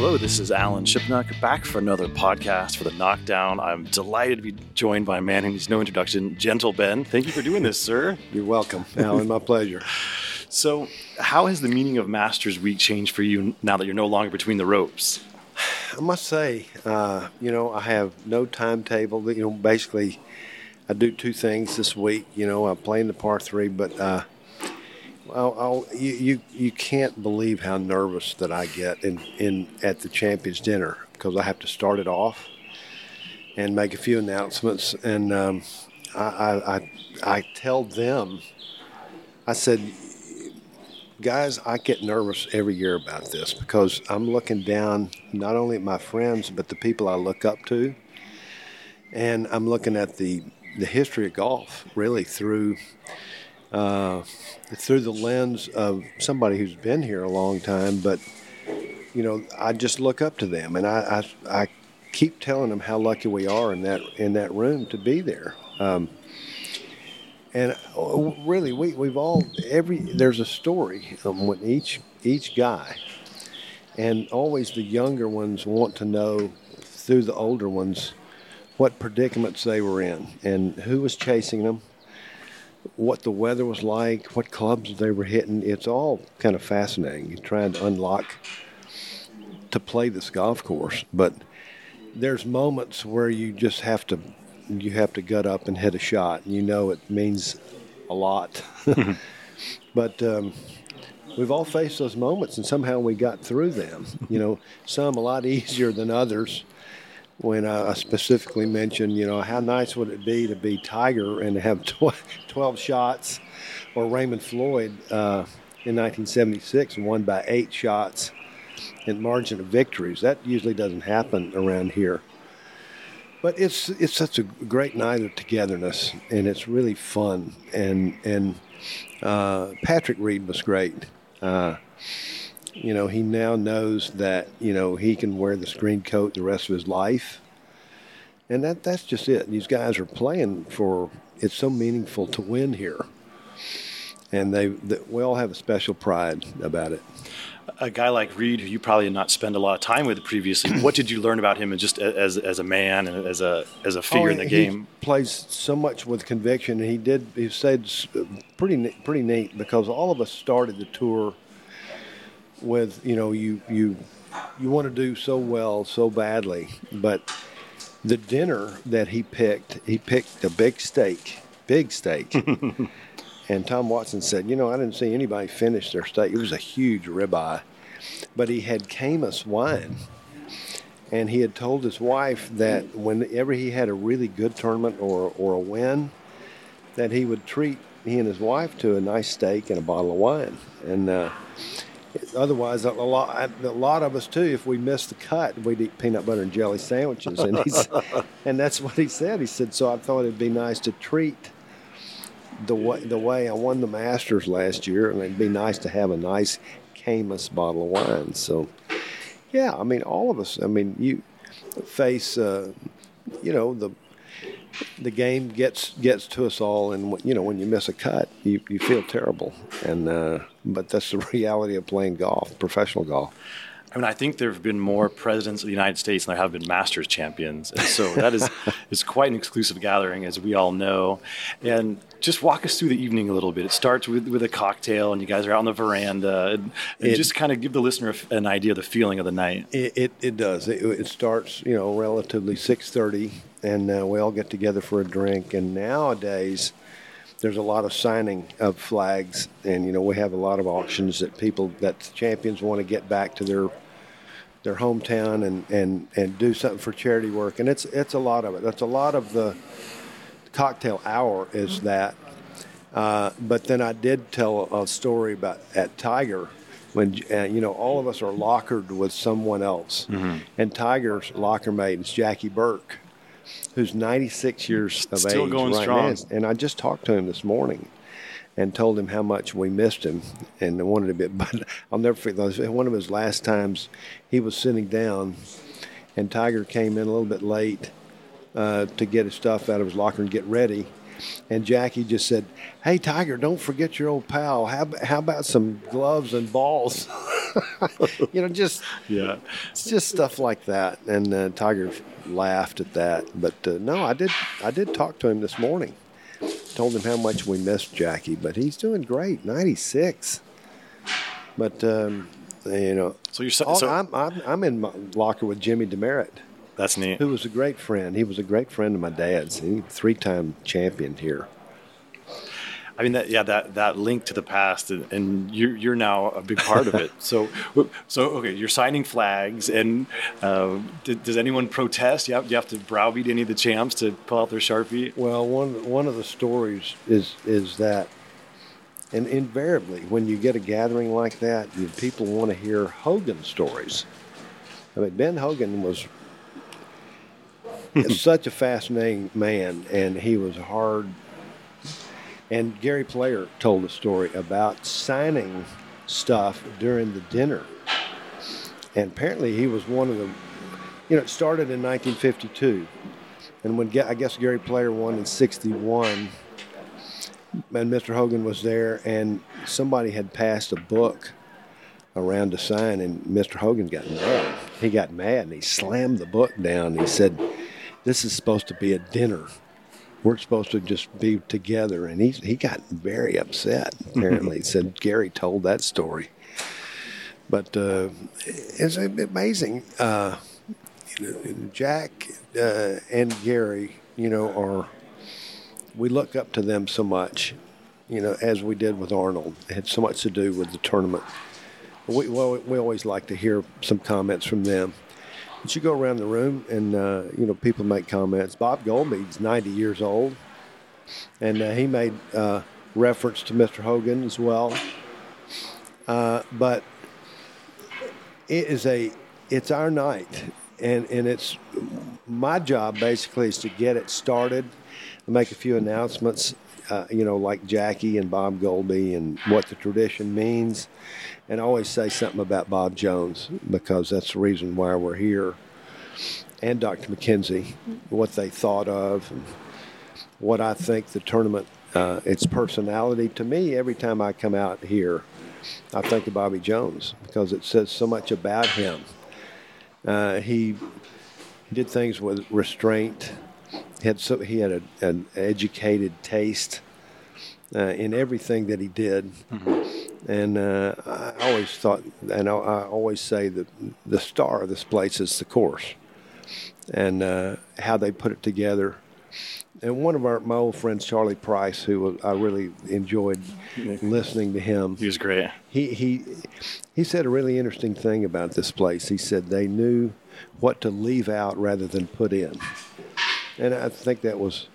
Hello, this is Alan Shipnuck back for another podcast for the Knockdown. I'm delighted to be joined by a man who needs no introduction, Gentle Ben. Thank you for doing this, sir. You're welcome, Alan. My pleasure. So, how has the meaning of Masters Week changed for you now that you're no longer between the ropes? I must say, uh, you know, I have no timetable. You know, basically, I do two things this week. You know, I play in the par three, but uh, I'll, I'll, you, you you can't believe how nervous that I get in, in at the champions dinner because I have to start it off and make a few announcements, and um, I, I, I I tell them, I said, guys, I get nervous every year about this because I'm looking down not only at my friends but the people I look up to, and I'm looking at the the history of golf really through uh, through the lens of somebody who's been here a long time. But you know, I just look up to them, and I I, I keep telling them how lucky we are in that in that room to be there. Um, and uh, really, we we've all every there's a story um, with each each guy, and always the younger ones want to know through the older ones what predicaments they were in and who was chasing them, what the weather was like, what clubs they were hitting. It's all kind of fascinating. You're trying to unlock to play this golf course, but there's moments where you just have to you have to gut up and hit a shot. And you know it means a lot. but um, we've all faced those moments, and somehow we got through them. You know, some a lot easier than others. When I specifically mentioned, you know, how nice would it be to be Tiger and to have 12 shots, or Raymond Floyd uh, in 1976 and won by eight shots in margin of victories. That usually doesn't happen around here. But it's it's such a great night of togetherness, and it's really fun. And and uh, Patrick Reed was great. Uh, you know, he now knows that you know he can wear the screen coat the rest of his life, and that that's just it. These guys are playing for. It's so meaningful to win here, and they, they we all have a special pride about it a guy like Reed, who you probably did not spend a lot of time with previously, what did you learn about him just as as a man and as a as a figure oh, in the game? Plays so much with conviction. He did. He said pretty pretty neat because all of us started the tour with you know you you you want to do so well so badly, but the dinner that he picked, he picked a big steak, big steak. And Tom Watson said, You know, I didn't see anybody finish their steak. It was a huge ribeye. But he had Caymus wine. And he had told his wife that whenever he had a really good tournament or, or a win, that he would treat he and his wife to a nice steak and a bottle of wine. And uh, otherwise, a lot, a lot of us too, if we missed the cut, we'd eat peanut butter and jelly sandwiches. And, he's, and that's what he said. He said, So I thought it'd be nice to treat the way the way I won the Masters last year, and it'd be nice to have a nice Caymus bottle of wine. So, yeah, I mean, all of us. I mean, you face, uh, you know, the the game gets gets to us all, and you know, when you miss a cut, you, you feel terrible. And uh, but that's the reality of playing golf, professional golf. I mean, I think there have been more presidents of the United States than there have been Masters champions, and so that is is quite an exclusive gathering, as we all know. And just walk us through the evening a little bit. It starts with, with a cocktail, and you guys are out on the veranda, and, and it, just kind of give the listener an idea of the feeling of the night. It it, it does. It, it, starts, you know, relatively six thirty, and uh, we all get together for a drink. And nowadays there's a lot of signing of flags, and you know we have a lot of auctions that people that champions want to get back to their their hometown and and and do something for charity work, and it's it's a lot of it. That's a lot of the cocktail hour is that. Uh, but then I did tell a story about at Tiger when uh, you know all of us are lockered with someone else, mm-hmm. and Tiger's locker mate is Jackie Burke who's 96 years of Still age going right strong. now. And I just talked to him this morning and told him how much we missed him and wanted a bit. But I'll never forget one of his last times. He was sitting down, and Tiger came in a little bit late uh, to get his stuff out of his locker and get ready. And Jackie just said, "Hey Tiger, don't forget your old pal. How, how about some gloves and balls?" you know, just Yeah. it's just stuff like that. And uh, Tiger laughed at that. But uh, no, I did. I did talk to him this morning. Told him how much we missed Jackie, but he's doing great. Ninety six. But um, you know, So you're so, so I'm, I'm I'm in my locker with Jimmy Demaret, that's neat. who was a great friend. He was a great friend of my dad's. He three time champion here. I mean, that, yeah, that, that link to the past, and, and you're, you're now a big part of it. So, so okay, you're signing flags, and uh, d- does anyone protest? You have, you have to browbeat any of the champs to pull out their sharpie. Well, one one of the stories is is that, and invariably, when you get a gathering like that, you, people want to hear Hogan stories. I mean, Ben Hogan was such a fascinating man, and he was hard. And Gary Player told a story about signing stuff during the dinner, and apparently he was one of the. You know, it started in 1952. And when I guess Gary Player won in '61, and Mr. Hogan was there, and somebody had passed a book around to sign, and Mr. Hogan got mad. He got mad and he slammed the book down. He said, "This is supposed to be a dinner. We're supposed to just be together." And he he got very upset. Apparently, he said Gary told that story. But uh, it's amazing. Uh, Jack uh, and Gary, you know, are we look up to them so much, you know, as we did with Arnold. It had so much to do with the tournament. We well, we always like to hear some comments from them. But you go around the room and uh, you know people make comments. Bob Goalby's 90 years old, and uh, he made uh, reference to Mr. Hogan as well. Uh, but it is a it's our night and and it's my job basically is to get it started make a few announcements uh, you know like jackie and bob goalby and what the tradition means and I always say something about bob jones because that's the reason why we're here and dr mackenzie what they thought of and what i think the tournament uh, its personality to me every time i come out here I think of Bobby Jones because it says so much about him. Uh, he did things with restraint. He had so he had a, an educated taste uh, in everything that he did, and uh, I always thought, and I, I always say that the star of this place is the course, and uh, how they put it together. And one of our my old friends, Charlie Price, who was, I really enjoyed listening to him He was great. he he he said a really interesting thing about this place. He said they knew what to leave out rather than put in, and I think that was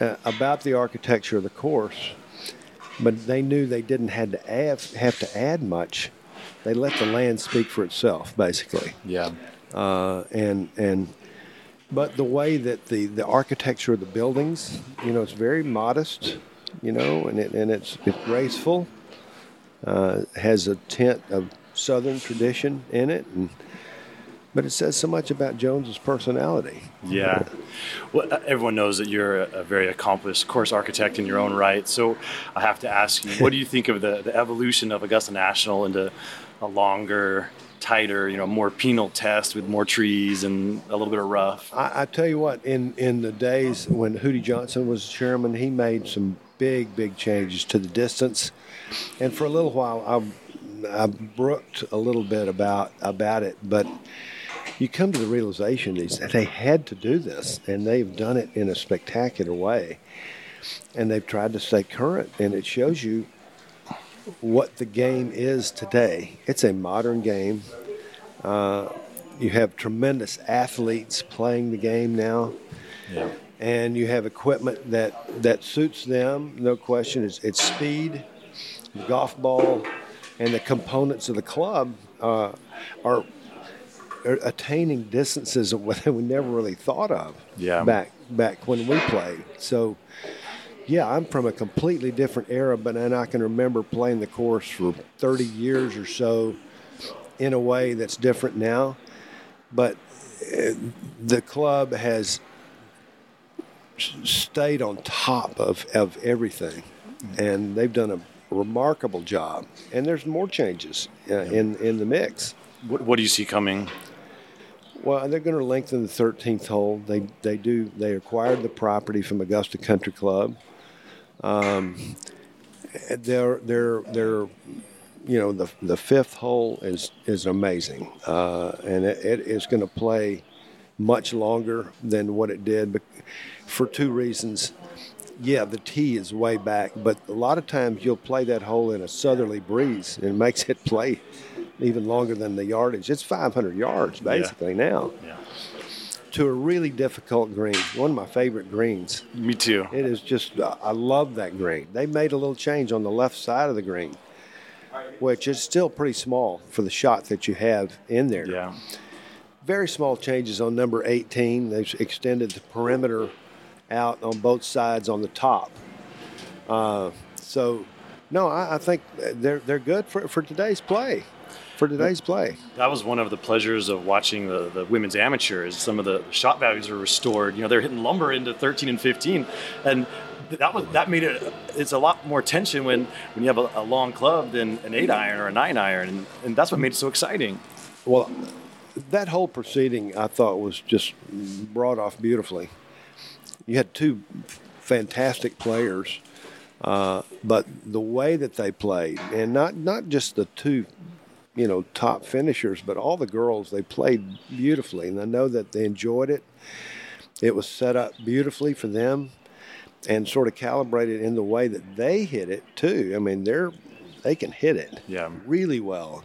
uh, about the architecture of the course. But they knew they didn't had to add, have to add much. They let the land speak for itself, basically Yeah. uh, and and but the way that the the architecture of the buildings, you know, it's very modest, you know, and it and it's it's graceful. Uh, has a tint of Southern tradition in it, and but it says so much about Jones's personality. Yeah. Well, uh, everyone knows that you're a, a very accomplished course architect in your own right. So I have to ask you, what do you think of the, the evolution of Augusta National into a longer, tighter, you know, more penal test with more trees and a little bit of rough? I, I tell you what, in in the days when Hootie Johnson was chairman, he made some big, big changes to the distance, and for a little while, I I brooked a little bit about about it, but you come to the realization is that they had to do this, and they've done it in a spectacular way, and they've tried to stay current, and it shows you what the game is today. It's a modern game. Uh, you have tremendous athletes playing the game now, Yeah. and you have equipment that that suits them. No question. It's, it's speed, golf ball, and the components of the club uh, are attaining distances that we never really thought of. Yeah. Back back when we played. So. Yeah, I'm from a completely different era, but and I can remember playing the course for 30 years or so in a way that's different now. But uh, the club has stayed on top of, of everything, and they've done a remarkable job. And there's more changes uh, in in the mix. What, what do you see coming? Well, they're going to lengthen the 13th hole. They they do. They acquired the property from Augusta Country Club. Um, they're they're they're you know the the fifth hole is is amazing, uh, and it, it is going to play much longer than what it did, but for two reasons. Yeah, the tee is way back, but a lot of times you'll play that hole in a southerly breeze, and it makes it play even longer than the yardage. It's 500 yards basically yeah. now. Yeah. To a really difficult green, one of my favorite greens. Me too. It is just, I love that green. They made a little change on the left side of the green, which is still pretty small for the shot that you have in there. Yeah. Very small changes on number 18. They've extended the perimeter out on both sides on the top. Uh, so, no, I, I, think they're they're good for, for today's play. For today's play, that was one of the pleasures of watching the, the women's amateurs. Some of the shot values are restored. You know, they're hitting lumber into 13 and 15, and that was that made it. It's a lot more tension when when you have a, a long club than an eight iron or a nine iron, and, and that's what made it so exciting. Well, that whole proceeding I thought was just brought off beautifully you had two fantastic players, uh, but the way that they played, and not not just the two, you know, top finishers, but all the girls, they played beautifully, and I know that they enjoyed it. It was set up beautifully for them, and sort of calibrated in the way that they hit it too. I mean, they're they can hit it yeah. really well.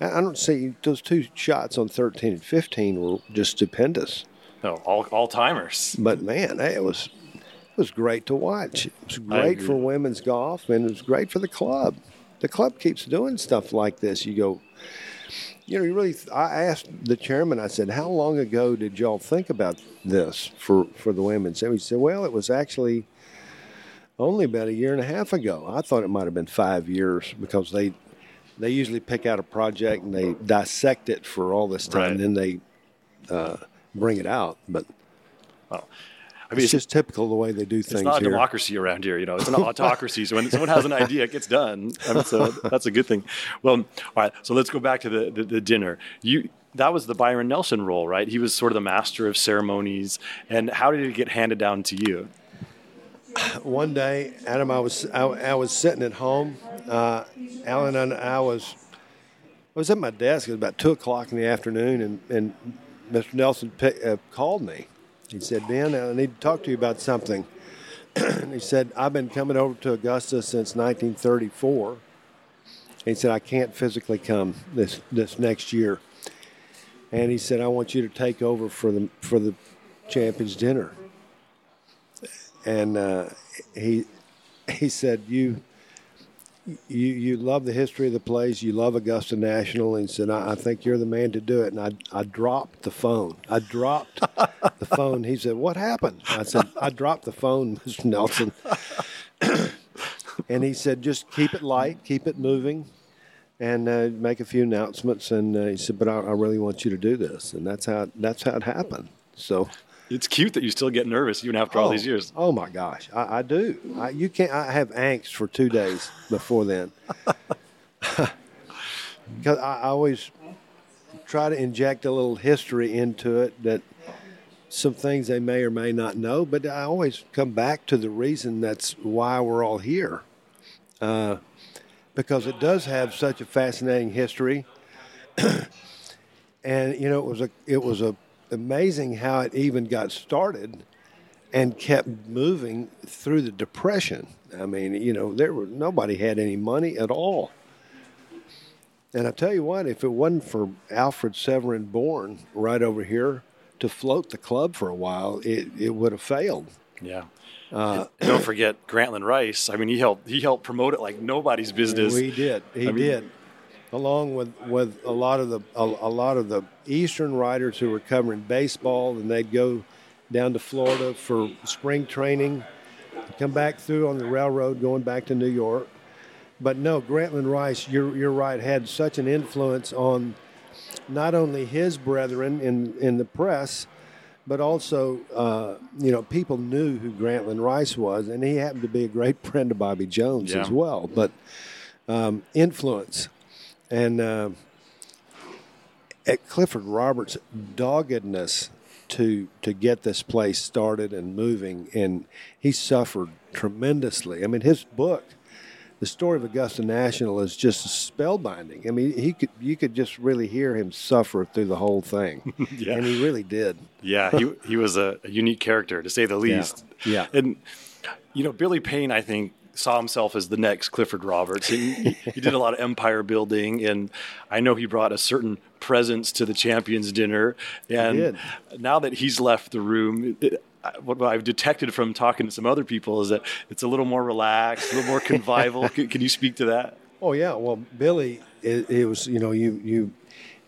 I don't see those two shots on 13 and 15 were just stupendous. No, all all timers. But man, it was it was great to watch. It was great for women's golf, and it was great for the club. The club keeps doing stuff like this. You go, you know, you really. I asked the chairman. I said, "How long ago did y'all think about this for for the women?" And he said, "Well, it was actually." Only about a year and a half ago. I thought it might have been five years because they they usually pick out a project and they dissect it for all this time, right. and then they uh, bring it out. But well, I mean, it's, it's just typical the way they do things. It's not a here. democracy around here, you know. It's an autocracy. so when someone has an idea, it gets done. I mean, so that's a good thing. Well, all right. So let's go back to the, the, the dinner. You that was the Byron Nelson role, right? He was sort of the master of ceremonies. And how did it get handed down to you? One day, Adam, I was I, I was sitting at home. Uh, Alan and I was I was at my desk. It was about two o'clock in the afternoon, and, and Mr. Nelson pick, uh, called me. He said, Ben, I need to talk to you about something. he said, I've been coming over to Augusta since 1934. He said, I can't physically come this, this next year. And he said, I want you to take over for the, for the champions dinner. And uh, he, he said, you, you you love the history of the place. You love Augusta National, and said, I, I, think you're the man to do it." And I I dropped the phone. I dropped the phone. He said, "What happened?" I said, "I dropped the phone, Mr. Nelson." and he said, "Just keep it light, keep it moving." And uh, make a few announcements, and uh, he said, "But I, I really want you to do this," and that's how that's how it happened. So it's cute that you still get nervous even after oh, all these years. Oh my gosh, I, I do. I, you can't. I have angst for two days before then, because I, I always try to inject a little history into it that some things they may or may not know, but I always come back to the reason that's why we're all here, uh, because it does have such a fascinating history. and you know, it was a it was a amazing how it even got started and kept moving through the depression. I mean, you know, there were nobody had any money at all. And I tell you what, if it wasn't for Alfred Severin Bourne right over here to float the club for a while, it, it would have failed. Yeah. Uh, don't forget Grantland Rice. I mean, he helped he helped promote it like nobody's business. He did. He I mean, did along with, with a lot of the a, a, lot of the eastern riders who were covering baseball, and they'd go down to Florida for spring training, come back through on the railroad going back to New York. But no, Grantland Rice, you're you're right, had such an influence on not only his brethren in in the press, but also, uh, you know, people knew who Grantland Rice was, and he happened to be a great friend of Bobby Jones Yeah. as well. But um, influence and uh, at Clifford Roberts' doggedness to to get this place started and moving, and he suffered tremendously. I mean, his book, the story of Augusta National, is just spellbinding. I mean, he could you could just really hear him suffer through the whole thing, Yeah. and he really did. Yeah, he he was a, a unique character to say the least. Yeah. and you know Billy Payne, I think saw himself as the next Clifford Roberts. He, he, did a lot of empire building, and I know he brought a certain presence to the champions dinner. And now that he's left the room. It, what I've detected from talking to some other people is that it's a little more relaxed, a little more convivial. can, can you speak to that? Oh yeah, well Billy, it, it was you know you you,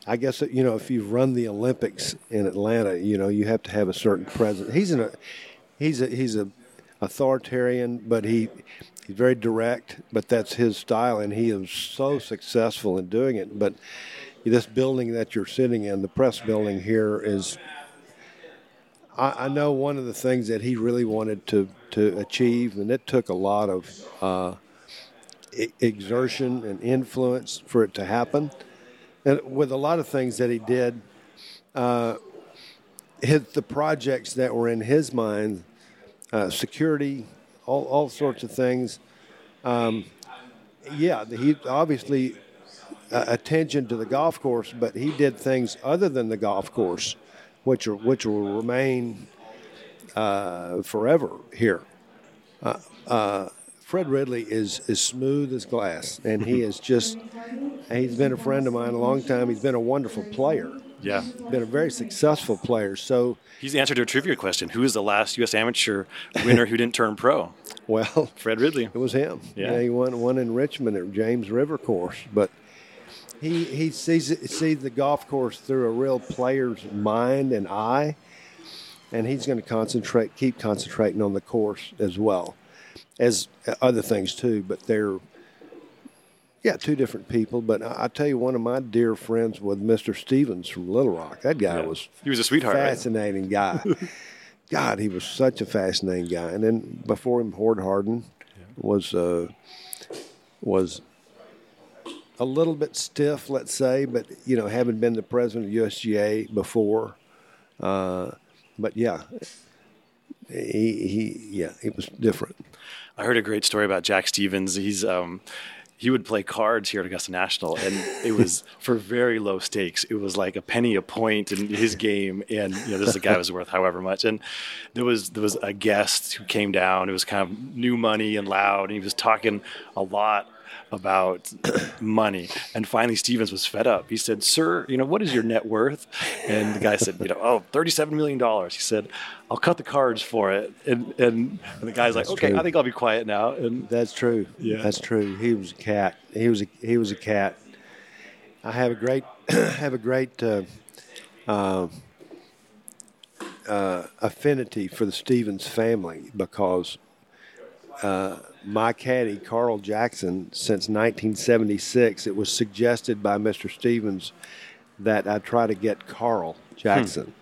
I guess you know if you've run the Olympics in Atlanta, you know you have to have a certain presence. He's an a he's a he's a authoritarian, but he he's very direct, but that's his style, and he is so successful in doing it. But this building that you're sitting in, the press building here, is I, I know one of the things that he really wanted to to achieve, and it took a lot of. Uh, exertion and influence for it to happen. And with a lot of things that he did, uh, the projects that were in his mind, uh, security, all, all sorts of things. Um, yeah, he obviously uh, attention to the golf course, but he did things other than the golf course, which are which will remain uh, forever here. Fred Ridley is as smooth as glass, and he is just, he's been a friend of mine a long time. He's been a wonderful player, Yeah. been a very successful player. So, He's answered a trivia question. Who is the last U.S. amateur winner who didn't turn pro? well, Fred Ridley. it was him. Yeah. he won one in Richmond at James River course, but he he sees it, sees the golf course through a real player's mind and eye, and he's going to concentrate, keep concentrating on the course as well as other things too. But they're yeah, two different people. But I, I tell you, one of my dear friends was Mr. Stephens from Little Rock. That guy Yeah. was He was a sweetheart. right? fascinating guy. God, he was such a fascinating guy. And then before him, Hord Hardin was uh, was a little bit stiff, let's say, but you know, having been the president of USGA before, uh, but yeah, he he yeah, it was different. I heard a great story about Jack Stephens. He's um, he would play cards here at Augusta National, and it was for very low stakes. It was like a penny a point in his game, and you know this is a guy was worth however much. And there was there was a guest who came down. It was kind of new money and loud, and he was talking a lot about money. And finally, Stephens was fed up. He said, "Sir, you know what is your net worth?" And the guy said, "You know, oh, oh, thirty-seven million dollars." He said, "I'll cut the cards for it." And and, and the guy's like, That's "Okay, true. I think I'll be quiet now." And That's true. Yeah. that's true. He was a cat. He was a he was a cat. I have a great have a great uh, uh, uh, affinity for the Stephens family because uh, my caddy Carl Jackson since 1976. It was suggested by Mr. Stephens that I try to get Carl Jackson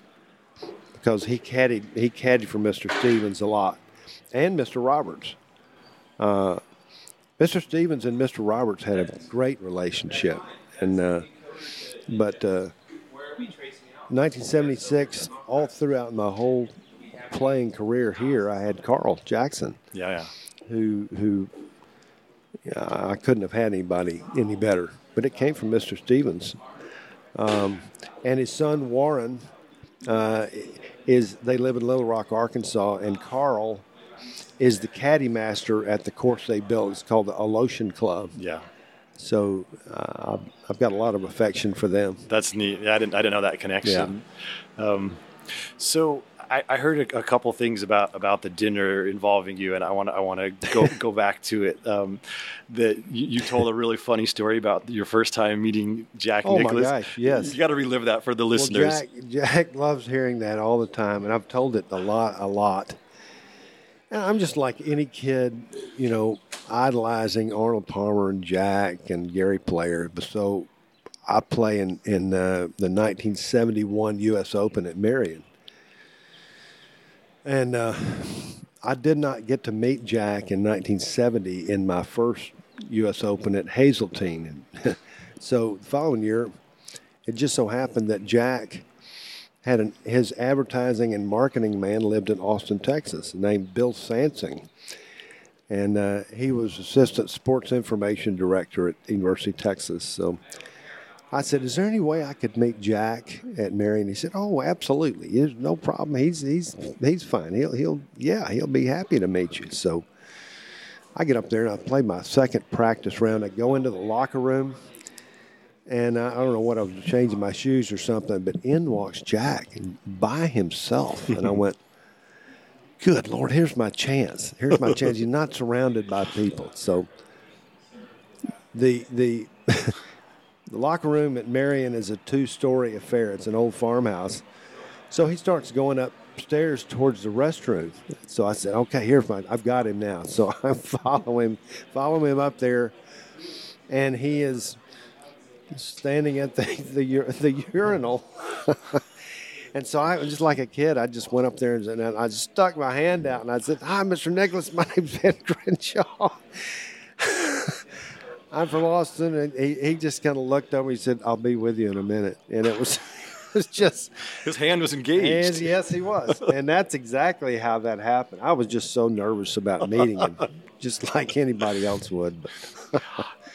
because he caddied he caddied for Mr. Stephens a lot and Mr. Roberts. Mr. Stephens and Mr. Roberts had a great relationship, and uh, but uh, 1976, all throughout my whole playing career here, I had Carl Jackson, yeah, yeah. Who who uh, I couldn't have had anybody any better. But it came from Mr. Stephens, um, and his son Warren uh, is. They live in Little Rock, Arkansas, and Carl is the caddy master at the course they built. It's called the Alotian Club. Yeah, So uh, I've- I've got a lot of affection for them. that's neat. Yeah, I didn't I didn't know that connection. Um, so I, I heard a, a couple things about about the dinner involving you, and I want to I want to go go back to it. Um, that you, you told a really funny story about your first time meeting Jack Oh, my gosh, yes. you got to relive that for the listeners. Well, Jack, Jack loves hearing that all the time, and I've told it a lot, a lot. And I'm just like any kid, you know, idolizing Arnold Palmer and Jack and Gary Player. But so I play in in uh, the 1971 U.S. Open at Merion, And uh, I did not get to meet Jack in 1970 in my first U.S. Open at Hazeltine. so the following year, it just so happened that Jack had an, his advertising and marketing man lived in Austin, Texas, named Bill Sansing. And uh, he was assistant sports information director at University of Texas. So I said, "Is there any way I could meet Jack at Merion?" He said, "Oh, absolutely. There's no problem. He's he's he's fine. He'll he'll yeah he'll be happy to meet you." So I get up there and I play my second practice round. I go into the locker room, and I, I don't know what I was changing my shoes or something, but in walks Jack by himself, and I went. Good Lord, here's my chance. Here's my chance. You're not surrounded by people. So the the the locker room at Merion is a two-story affair. It's an old farmhouse. So he starts going upstairs towards the restroom. So I said, "Okay, here's my. I've got him now." So I follow him, follow him up there, and he is standing at the the, the urinal. and so I was just like a kid. I just went up there and I just stuck my hand out and I said, "Hi, Mr. Nicklaus. My name's Ben Crenshaw." I'm from Austin, and he, he just kind of looked over. He said, "I'll be with you in a minute," and it was. it was just his hand was engaged. And yes, he was, and that's exactly how that happened. I was just so nervous about meeting him, just like anybody else would.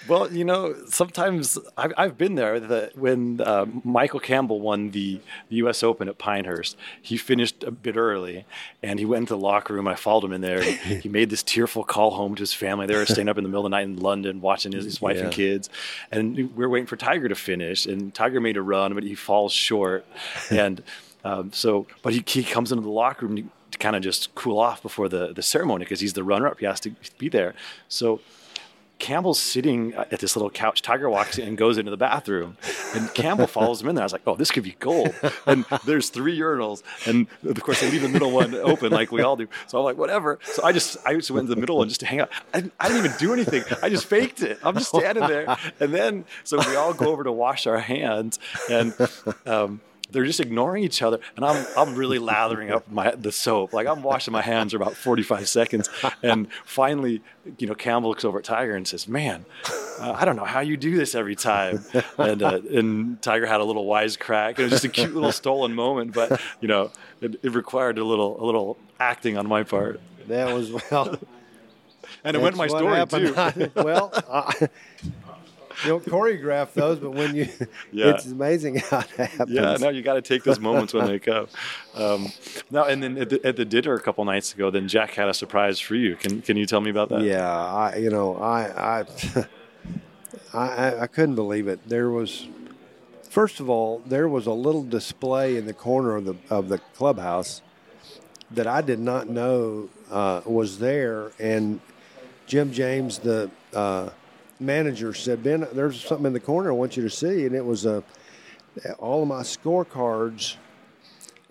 Well, you know, sometimes I've, I've been there. The, when uh, Michael Campbell won the, the, U.S. Open at Pinehurst, he finished a bit early, and he went into the locker room. I followed him in there. he made this tearful call home to his family. They were staying up in the middle of the night in London, watching his, his wife yeah. and kids, and we were waiting for Tiger to finish. And Tiger made a run, but he falls short, and um, so, but he, he comes into the locker room to kind of just cool off before the the ceremony because he's the runner up. He has to be there. So Campbell's sitting at this little couch. Tiger walks in and goes into the bathroom, and Campbell follows him in there. I was like, "Oh, this could be gold." And there's three urinals, and of course they leave the middle one open like we all do. So I'm like, "Whatever." So I just I just went to the middle one just to hang out. I didn't, I didn't even do anything. I just faked it. I'm just standing there, and then so we all go over to wash our hands, and. Um, they're just ignoring each other and i'm i'm really lathering up my the soap. Like i'm washing my hands for about 45 seconds and finally you know campbell looks over at tiger and says man uh, i don't know how you do this every time. And uh, and tiger had a little wise crack it was just a cute little stolen moment but you know it, it required a little a little acting on my part. That was well and it went my story happened. too. well I, you don't choreograph those, but when you, yeah. it's amazing how it happens. Yeah, no, you got to take those moments when they come. Um, now, and then at the, at the, dinner a couple nights ago, then Jack had a surprise for you. Can can you tell me about that? Yeah, I, you know, I, I, I, I couldn't believe it. There was, first of all, there was a little display in the corner of the of the clubhouse that I did not know uh, was there, and Jim James, the uh, manager said, Ben, there's something in the corner I want you to see. And it was a, all of my scorecards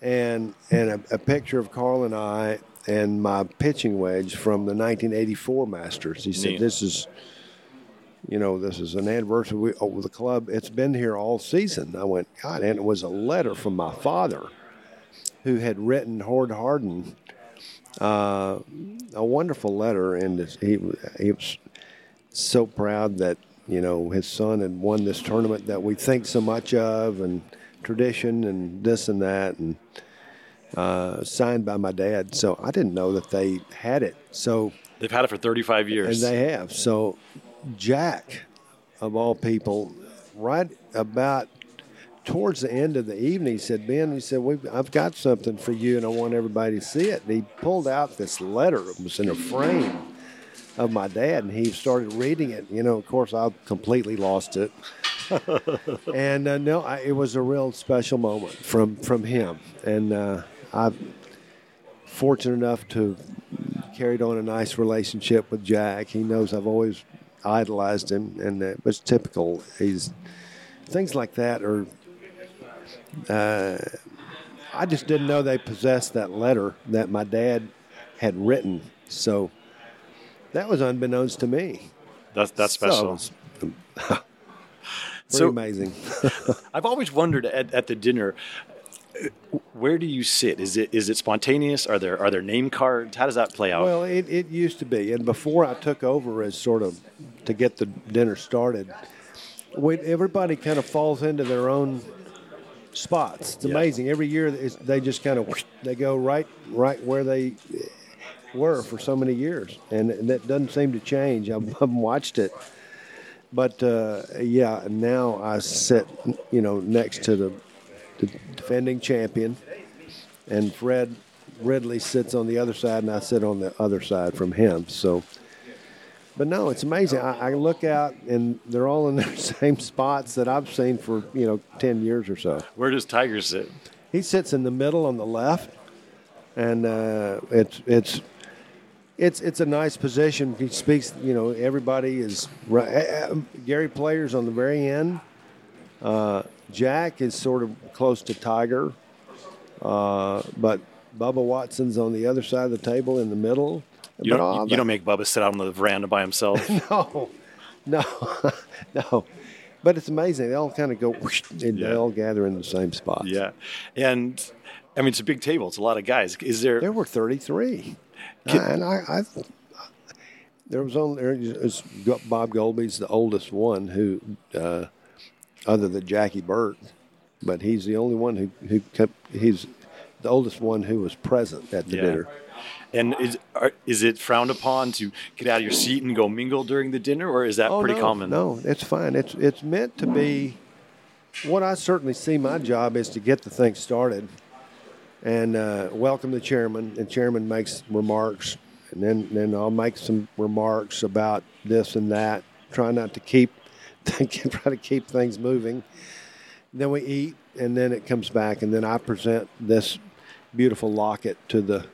and, and a, a picture of Carl and I and my pitching wedge from the 1984 Masters. He said, This is, you know, this is an anniversary of the club. It's been here all season. I went, God, and it was a letter from my father who had written Hord Hardin uh, a wonderful letter, and he, he was so proud that you know his son had won this tournament that we think so much of, and tradition and this and that, and uh, signed by my dad. So I didn't know that they had it. So they've had it for 35 years, and they have. So Jack, of all people, right about towards the end of the evening, he said, Ben, he said, I've got something for you and I want everybody to see it. And he pulled out this letter. It was in a frame of my dad, and he started reading it. You know, of course, I completely lost it. and uh, no, I, it was a real special moment from from him, and uh, I'm fortunate enough to carried on a nice relationship with Jack. He knows I've always idolized him, and uh, was typical. He's things like that are. Uh, I just didn't know they possessed that letter that my dad had written. So that was unbeknownst to me. That's that's special. So, so amazing. I've always wondered at, at the dinner where do you sit? Is it is it spontaneous? Are there are there name cards? How does that play out? Well, it, it used to be, and before I took over as sort of to get the dinner started, we, everybody kind of falls into their own spots. It's Yeah. amazing. Every year they just kind of they go right right where they were for so many years, and that doesn't seem to change. I've, I've watched it, but uh, yeah, now I sit you know next to the, the defending champion, and Fred Ridley sits on the other side, and I sit on the other side from him. So. But no, it's amazing. I, I look out, and they're all in the same spots that I've seen for you know ten years or so. where does Tiger sit? He sits in the middle on the left, and uh, it's it's it's it's a nice position. He speaks. You know, everybody is. uh, uh, Gary Player's on the very end. Uh, Jack is sort of close to Tiger, uh, but Bubba Watson's on the other side of the table in the middle. You But don't, you don't make Bubba sit out on the veranda by himself. no, no, no. But it's amazing. They all kind of go, whoosh, and Yeah. they all gather in the same spot. yeah, and I mean it's a big table. It's a lot of guys. Is there? There were 33. And I, I, there was only there was Bob Goalby's the oldest one who, uh, other than Jackie Burke, but he's the only one who, who kept, he's the oldest one who was present at the Yeah. dinner. And is are, is it frowned upon to get out of your seat and go mingle during the dinner, or is that pretty Oh, no, common? No, it's fine. It's it's meant to be. What I certainly see my job is to get the thing started, and uh, welcome the chairman. And chairman makes remarks, and then then I'll make some remarks about this and that. Try not to keep try to keep things moving. Then we eat, and then it comes back, and then I present this beautiful locket to the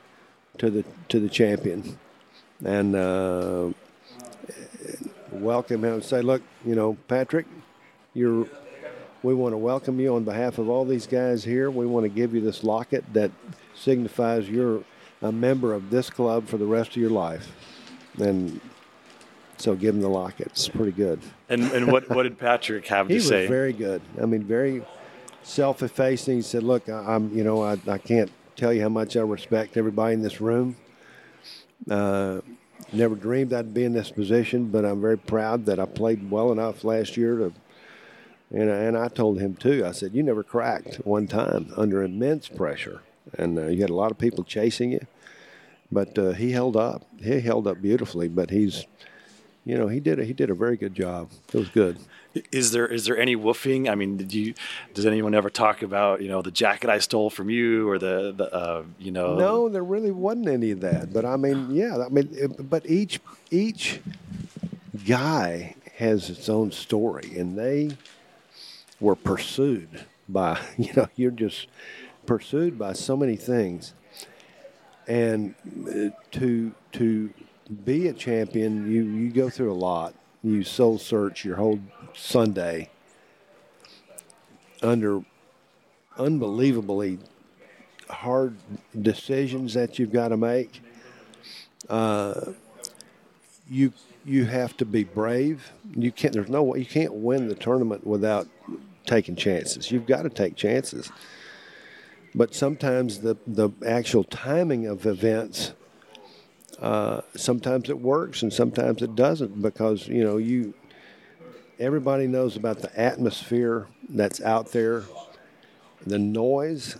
to the to the champion, and. Uh, welcome him and say, look, you know, Patrick, you're, we want to welcome you on behalf of all these guys here. We want to give you this locket that signifies you're a member of this club for the rest of your life. And so give him the locket. It's pretty good. And and what what did Patrick have to He to was say? very good. I mean, very self-effacing. He said, "Look, I, I'm, you know, I, I can't tell you how much I respect everybody in this room. Uh, never dreamed I'd be in this position, but I'm very proud that I played well enough last year to." And, and I told him too. I said, "You never cracked one time under immense pressure, and uh, you had a lot of people chasing you, but uh, he held up. He held up beautifully. But he's, you know, he did a, he did a very good job. It was good." Is there is there any woofing? I mean, did you does anyone ever talk about you know the jacket I stole from you or the the uh, you know No, there really wasn't any of that. But I mean, yeah, I mean, it- but each each guy has its own story, and they were pursued by you know you're just pursued by so many things, and uh, to to be a champion, you you go through a lot. You soul search your whole Sunday under unbelievably hard decisions that you've got to make. Uh, you you have to be brave. You can't. There's no way you can't win the tournament without taking chances. You've got to take chances. But sometimes the the actual timing of events. Uh, sometimes it works and sometimes it doesn't because you know you everybody knows about the atmosphere that's out there the noise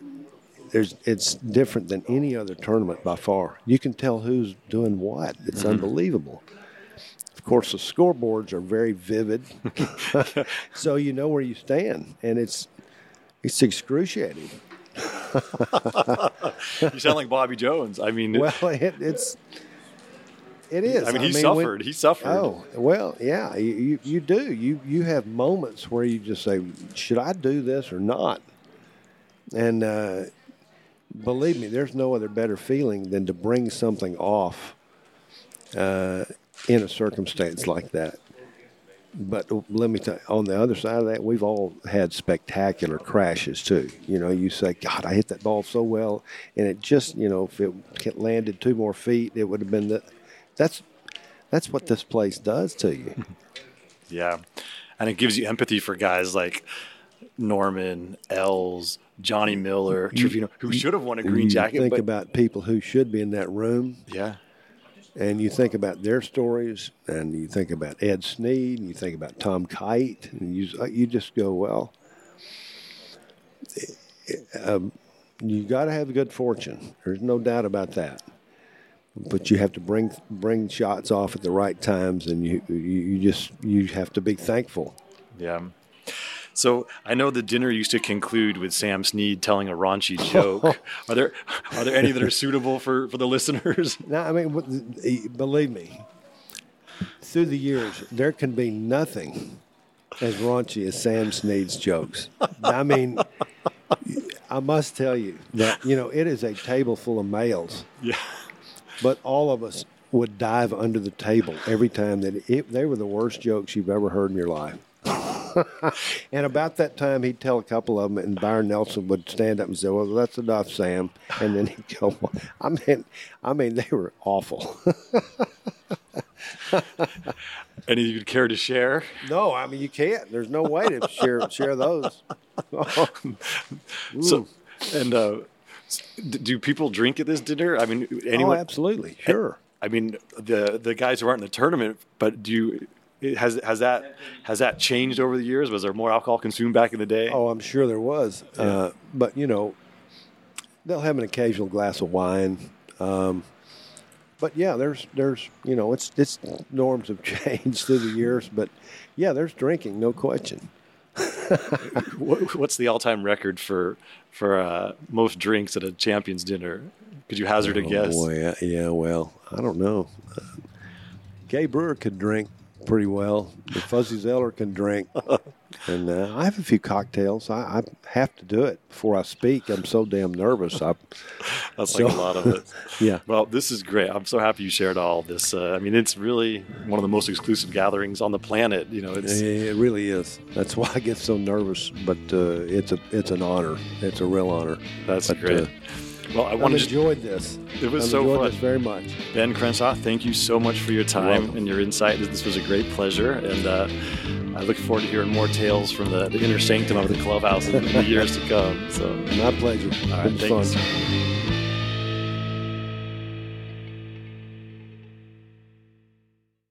there's it's different than any other tournament by far. You can tell who's doing what. It's unbelievable. Course, the scoreboards are very vivid, so you know where you stand, and it's it's excruciating. you sound like Bobby Jones. I mean, Well, it, it's it is. I mean, he when- suffered. he suffered. Oh well, yeah, you, you you do. You you have moments where you just say, "Should I do this or not?" And uh, believe me, there's no other better feeling than to bring something off uh, in a circumstance like that. But let me tell you, on the other side of that, we've all had spectacular crashes too. You know, you say, God, I hit that ball so well, and it just, you know, if it landed two more feet, it would have been the. That's that's what this place does to you. Yeah, and it gives you empathy for guys like Norman, Els, Johnny Miller, Trevino, who should have won a green jacket. you think but, about people who should be in that room, yeah, and you think about their stories, and you think about Ed Sneed, and you think about Tom Kite, and you you just go, well, um, you got to have good fortune. There's no doubt about that. But you have to bring bring shots off at the right times, and you you, you just you have to be thankful. yeah. So I know the dinner used to conclude with Sam Snead telling a raunchy joke. are there are there any that are suitable for, for the listeners? Now, I mean, eh, believe me, through the years, there can be nothing as raunchy as Sam Snead's jokes. I mean, I must tell you that, you know, it is a table full of males, Yeah. but all of us would dive under the table every time that it, they were the worst jokes you've ever heard in your life. and about that time, he'd tell a couple of them, and Byron Nelson would stand up and say, "Well, that's enough, Sam." And then he'd go, "I mean, I mean, they were awful." Any you'd care to share? no, I mean, you can't. There's no way to share share those. So, and uh, do people drink at this dinner? I mean, oh, absolutely, sure. I mean, the the guys who aren't in the tournament, but do you? Has has that has that changed over the years? Was there more alcohol consumed back in the day? Oh, I'm sure there was. Uh, but, you know, they'll have an occasional glass of wine. Um, but yeah, there's there's you know it's it's norms have changed through the years, but yeah, there's drinking, no question. What, what's the all-time record for for uh, most drinks at a champions dinner? Could you hazard a Oh, guess? boy, yeah, yeah, well, I don't know. Uh, Gay Brewer could drink pretty well. The Fuzzy Zoeller can drink, and uh, I have a few cocktails. I, I have to do it before I speak. I'm so damn nervous. I, That's like a So- lot of it. yeah. Well, this is great. I'm so happy you shared all this. Uh, I mean, it's really one of the most exclusive gatherings on the planet. You know, it's It really is. That's why I get so nervous, but uh, it's a it's an honor. It's a real honor. that's But, great. Well, I I've want to enjoyed this. It was I've so enjoyed fun. very much. Ben Crenshaw, thank you so much for your time and your insight. This was a great pleasure, and uh, I look forward to hearing more tales from the, the inner sanctum of the clubhouse in the years to come. So, My pleasure. all right, thanks. fun.